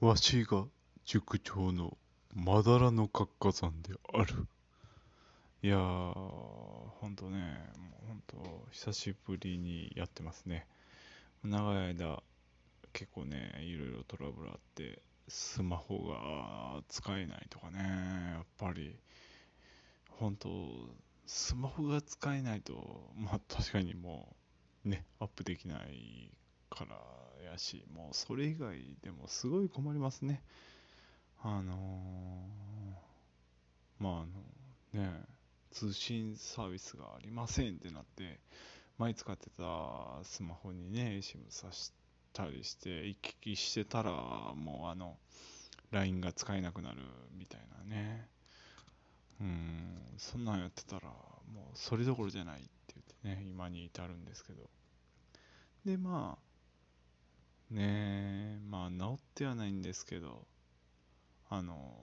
わしが塾長のまだらの活火山である。いやー、ほんとね、もうほんと久しぶりにやってますね。長い間、結構ね、いろいろトラブルあって、スマホが使えないとかね、やっぱり、本当スマホが使えないと、まあ確かにもう、ね、アップできないからやし、もうそれ以外でもすごい困りますね。あのー、まああの、ね、通信サービスがありませんってなって、前使ってたスマホにね、SIM さしたりして、行き来してたら、もうあの、LINE が使えなくなるみたいなね。うん、そんなんやってたら、もうそれどころじゃないって言ってね、今に至るんですけど。で、まあ、ねえまあ治ってはないんですけど、あの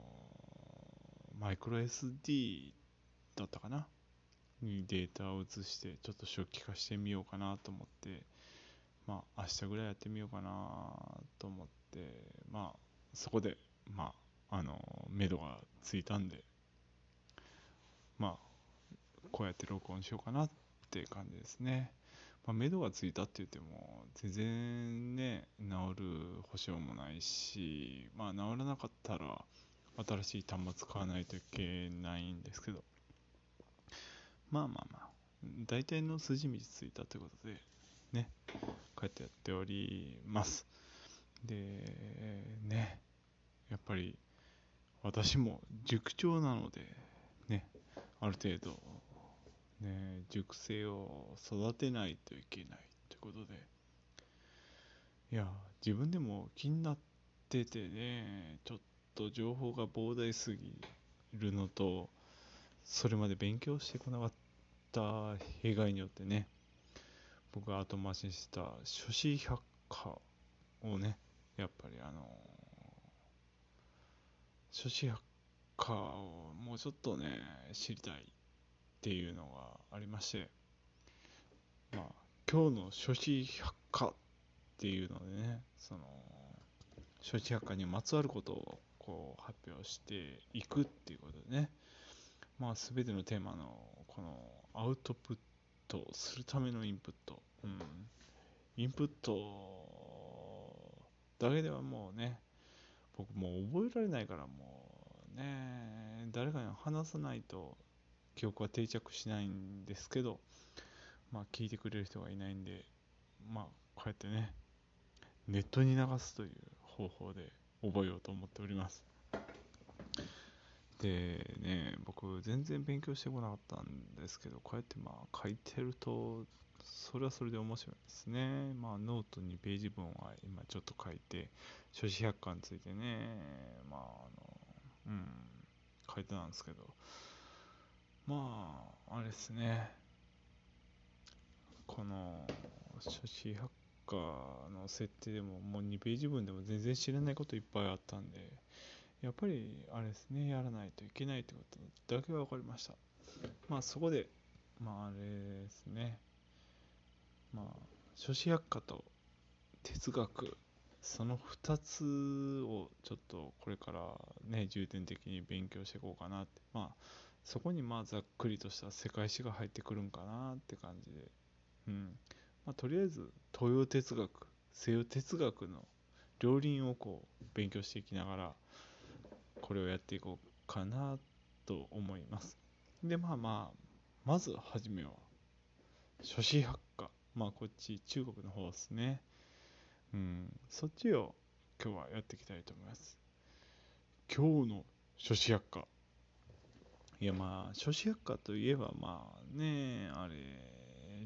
マイクロ SD だったかな？にデータを移してちょっと初期化してみようかなと思ってまあ明日ぐらいやってみようかなと思ってまあそこでまああの目処がついたんでまあこうやって録音しようかなって感じですね。まあ、目処がついたって言っても、全然ね、治る保証もないし、まあ、治らなかったら、新しい端末買わないといけないんですけど、まあまあまあ、大体の筋道ついたということで、ね、こうやってやっております。で、ね、やっぱり、私も塾長なので、ね、ある程度、ね、熟成を育てないといけないということで、いや、自分でも気になっててね、ちょっと情報が膨大すぎるのと、それまで勉強してこなかった弊害によってね、僕が後回しした書士百科をね、やっぱりあの書士百科をもうちょっとね、知りたい。っていうのがありまして、まあ、今日の書士百科っていうのでね、その、書士百科にまつわることをこう発表していくっていうことでね、まあ、全てのテーマのこのアウトプットするためのインプット、うん、インプットだけではもうね、僕もう覚えられないからもうね、誰かに話さないと記憶は定着しないんですけど、まあ、聞いてくれる人がいないんで、まあ、こうやってね、ネットに流すという方法で覚えようと思っております。でね、僕全然勉強してこなかったんですけど、こうやってまあ書いてると、それはそれで面白いですね。まあノートにページ分は今ちょっと書いて、書士百科についてね、まああの、うん、書いてたんですけど、まあ、あれですね。この、書士百科の設定でも、もう2ページ分でも全然知らないこといっぱいあったんで、やっぱり、あれですね、やらないといけないってことだけは分かりました。まあ、そこで、まあ、あれですね。まあ、書士百科と哲学、その2つをちょっとこれからね、重点的に勉強していこうかなって。まあ、そこにまあざっくりとした世界史が入ってくるんかなって感じで、うん。まあ、とりあえず東洋哲学西洋哲学の両輪をこう勉強していきながらこれをやっていこうかなと思います。でまあまあまずはじめは諸子百科。まあこっち中国の方ですね。うん。そっちを今日はやっていきたいと思います。今日の諸子百科。いやまあ、諸子百科といえばまあね、あれ、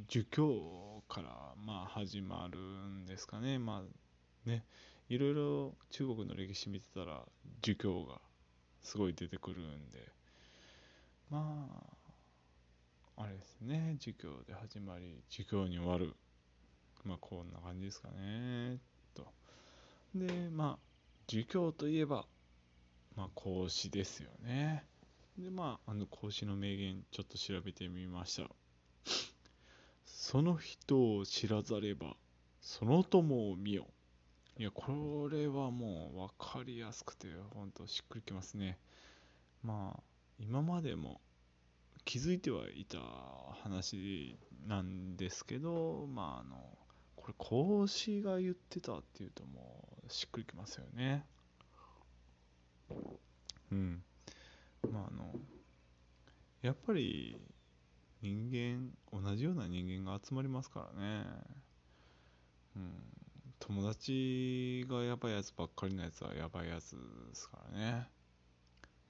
儒教からまあ始まるんですかね。まあね、いろいろ中国の歴史見てたら儒教がすごい出てくるんで、まあ、あれですね、儒教で始まり、儒教に終わる。まあこんな感じですかね、と。で、まあ、儒教といえば、まあ孔子ですよね。で、まあ、あの孔子の名言、ちょっと調べてみました。その人を知らざれば、その友を見よ。いや、これはもう分かりやすくて、ほんとしっくりきますね。まあ、今までも気づいてはいた話なんですけど、まあ、あの、これ講師が言ってたっていうともうしっくりきますよね。うん。まああの、やっぱり人間、同じような人間が集まりますからね。うん。友達がやばいやつばっかりのやつはやばいやつですからね。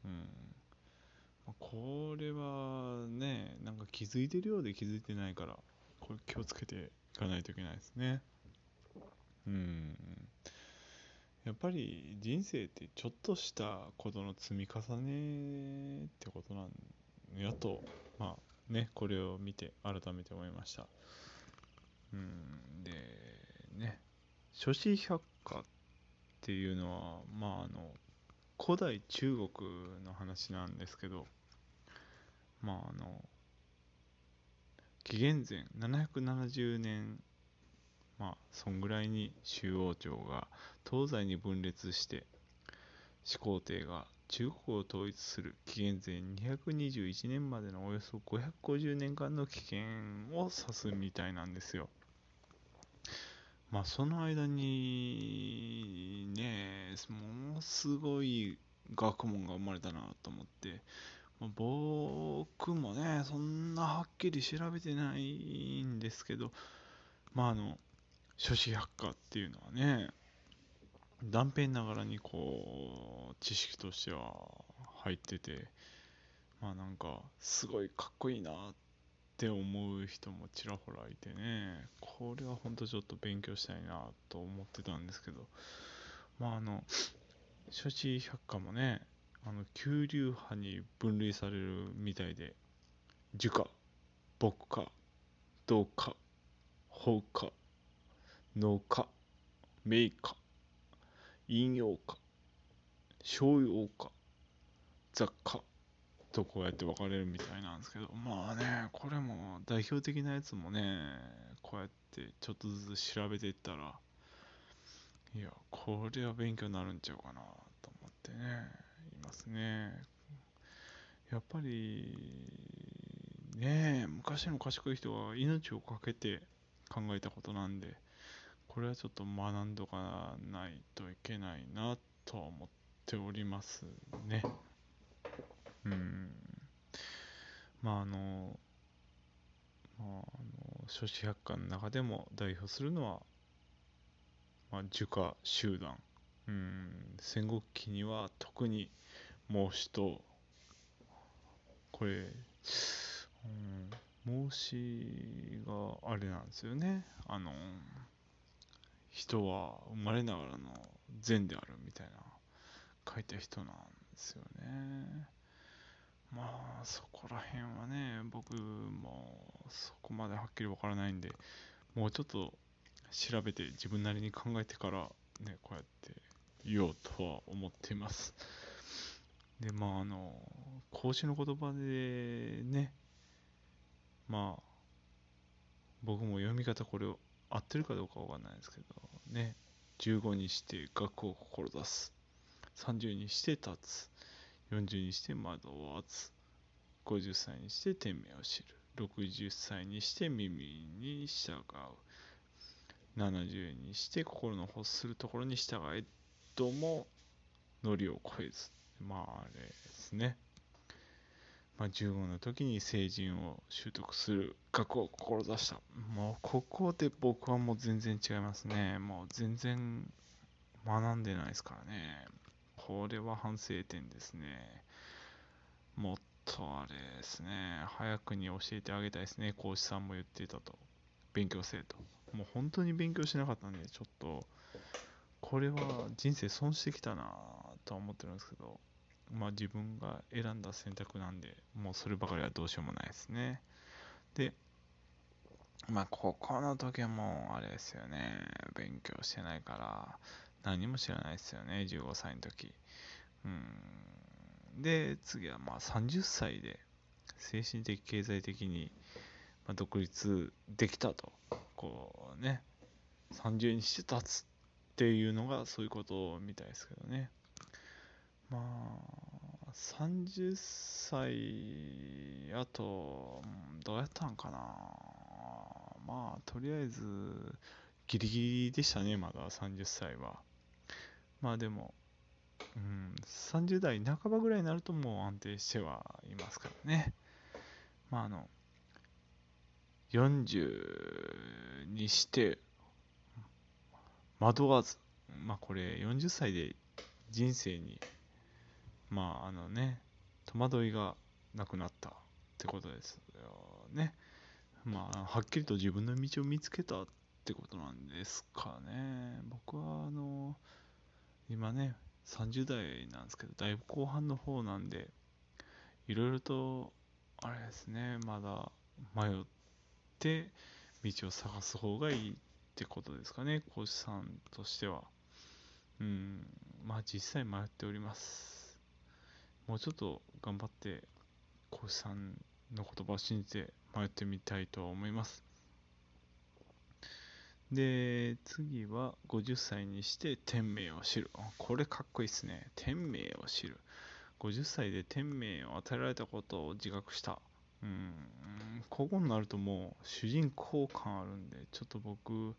うん。これはね、なんか気づいてるようで気づいてないから、これ気をつけていかないといけないですね。うん。やっぱり人生ってちょっとしたことの積み重ねってことなんやと、まあね、これを見て改めて思いました。うん、で、ね、諸子百科っていうのは、まああの、古代中国の話なんですけど、まああの、紀元前770年まあそんぐらいに周王朝が東西に分裂して始皇帝が中国を統一する紀元前221年までのおよそ550年間の期限を指すみたいなんですよ。まあその間にね、ものすごい学問が生まれたなと思って、まあ、僕もね、そんなはっきり調べてないんですけど、まああの、諸子百科っていうのはね、断片ながらにこう、知識としては入ってて、まあなんか、すごいかっこいいなって思う人もちらほらいてね、これはほんとちょっと勉強したいなと思ってたんですけど、まああの、諸子百科もね、あの、急流派に分類されるみたいで、樹科、木科、銅科、法科、農家、名家、飲用家、商用家、雑貨とこうやって分かれるみたいなんですけど、まあね、これも代表的なやつもね、こうやってちょっとずつ調べていったら、いや、これは勉強になるんちゃうかなと思ってね、いますね。やっぱり、ね昔の賢い人は命を懸けて考えたことなんで、これはちょっと学んどかないといけないなとは思っておりますね。うん。まああの、まあ、あの、諸子百科の中でも代表するのは、まあ、儒家集団。うん、戦国期には特に孟子と、これ、うん、孟子があれなんですよね。あの、人は生まれながらの善であるみたいな書いた人なんですよね。まあそこら辺はね僕もそこまではっきりわからないんでもうちょっと調べて自分なりに考えてからねこうやって言おうとは思っていますでまああの孔子の言葉でねまあ僕も読み方これを合ってるかどうかわかんないですけどね。15にして学を志す。30にして立つ。40にして窓を開つ。50歳にして天命を知る。60歳にして耳に従う。70にして心の欲するところに従え。ともノリを超えず。まああれですね。まあ、15の時に成人を習得する学を志した。もうここで僕はもう全然違いますね。もう全然学んでないですからね。これは反省点ですね。もっとあれですね。早くに教えてあげたいですね。講師さんも言ってたと。勉強せえと。もう本当に勉強しなかったんで、ちょっと、これは人生損してきたなとは思ってるんですけど、まあ、自分が選んだ選択なんで、もうそればかりはどうしようもないですね。で、まあ、ここの時はもう、あれですよね、勉強してないから、何も知らないですよね、15歳の時。うん。で、次はまあ30歳で、精神的、経済的に、まあ独立できたと。こうね、30にして立つっていうのがそういうことみたいですけどね。まあ、30歳、あと、どうやったんかな。まあ、とりあえず、ギリギリでしたね、まだ30歳は。まあでも、うん、30代半ばぐらいになるともう安定してはいますからね。まああの、40にして、惑わず、まあこれ40歳で人生に、まああのね、戸惑いがなくなったってことですよね。まあはっきりと自分の道を見つけたってことなんですかね。僕はあの、今ね、30代なんですけど、だいぶ後半の方なんで、いろいろと、あれですね、まだ迷って道を探す方がいいってことですかね、講師さんとしては。うん、まあ実際迷っております。もうちょっと頑張って、講師さんの言葉を信じて迷ってみたいと思います。で、次は50歳にして天命を知る。これかっこいいっすね。天命を知る。50歳で天命を与えられたことを自覚した。うん、ここになるともう主人公感あるんで、ちょっと僕、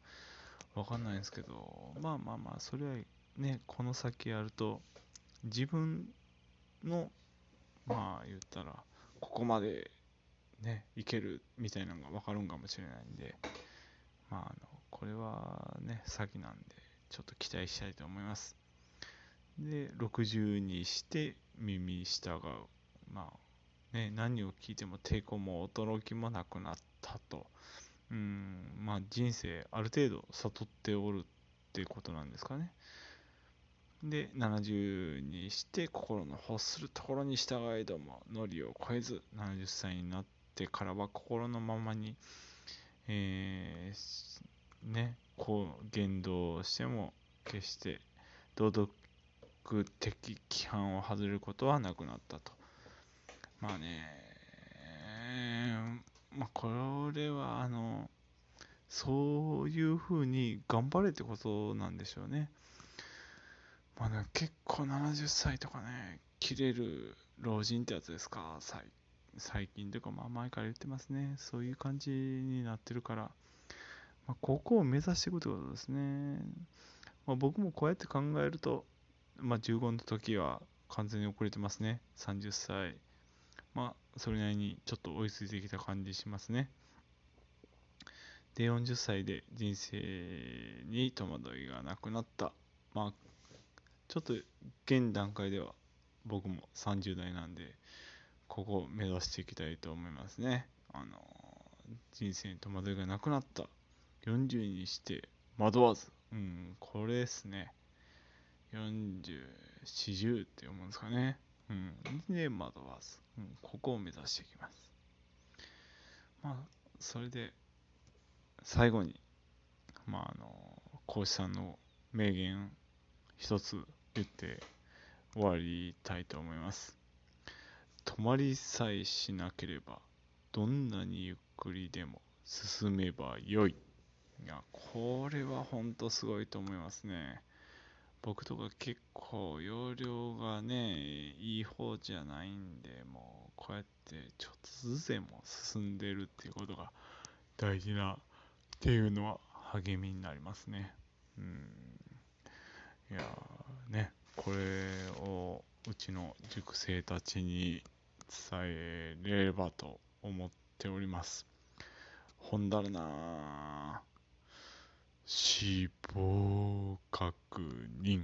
わかんないんですけど、まあまあまあ、それはね、この先やると、自分の、まあ言ったら、ここまでね、いけるみたいなのがわかるんかもしれないんで、まあ、あの、これはね、先なんで、ちょっと期待したいと思います。で、60にして耳従う。まあ、ね、何を聞いても抵抗も驚きもなくなったと。うん、まあ人生ある程度悟っておるっていうことなんですかね。で、70にして心の欲するところに従いども、ノリを超えず、70歳になってからは心のままに、えー、ね、こう言動しても決して道徳的規範を外れることはなくなったと。まあね、まあ、これは、あの、そういうふうに頑張れってことなんでしょうね。まあ、結構70歳とかね、切れる老人ってやつですか、最近というか、まあ前から言ってますね。そういう感じになってるから、まあ、ここを目指していくってことですね。まあ、僕もこうやって考えると、まあ、15の時は完全に遅れてますね。30歳。まあ、それなりにちょっと追いついてきた感じしますね。で、40歳で人生に戸惑いがなくなった。まあ、ちょっと現段階では僕も30代なんで、ここを目指していきたいと思いますね。あの、人生に戸惑いがなくなった。40にして惑わず。うん、これですね。40、40って思うんですかね。うん。で、惑わず。うん、ここを目指していきます。まあ、それで、最後に、まあ、あの、講師さんの名言一つ言って終わりたいと思います。止まりさえしなければ、どんなにゆっくりでも進めばよい。いや、これは本当すごいと思いますね。僕とか結構容量がね、いい方じゃないんで、もうこうやってちょっとずつでも進んでるっていうことが大事なっていうのは励みになりますね。うん。いやね、これをうちの塾生たちに伝えれればと思っております。ほんだらな死亡確認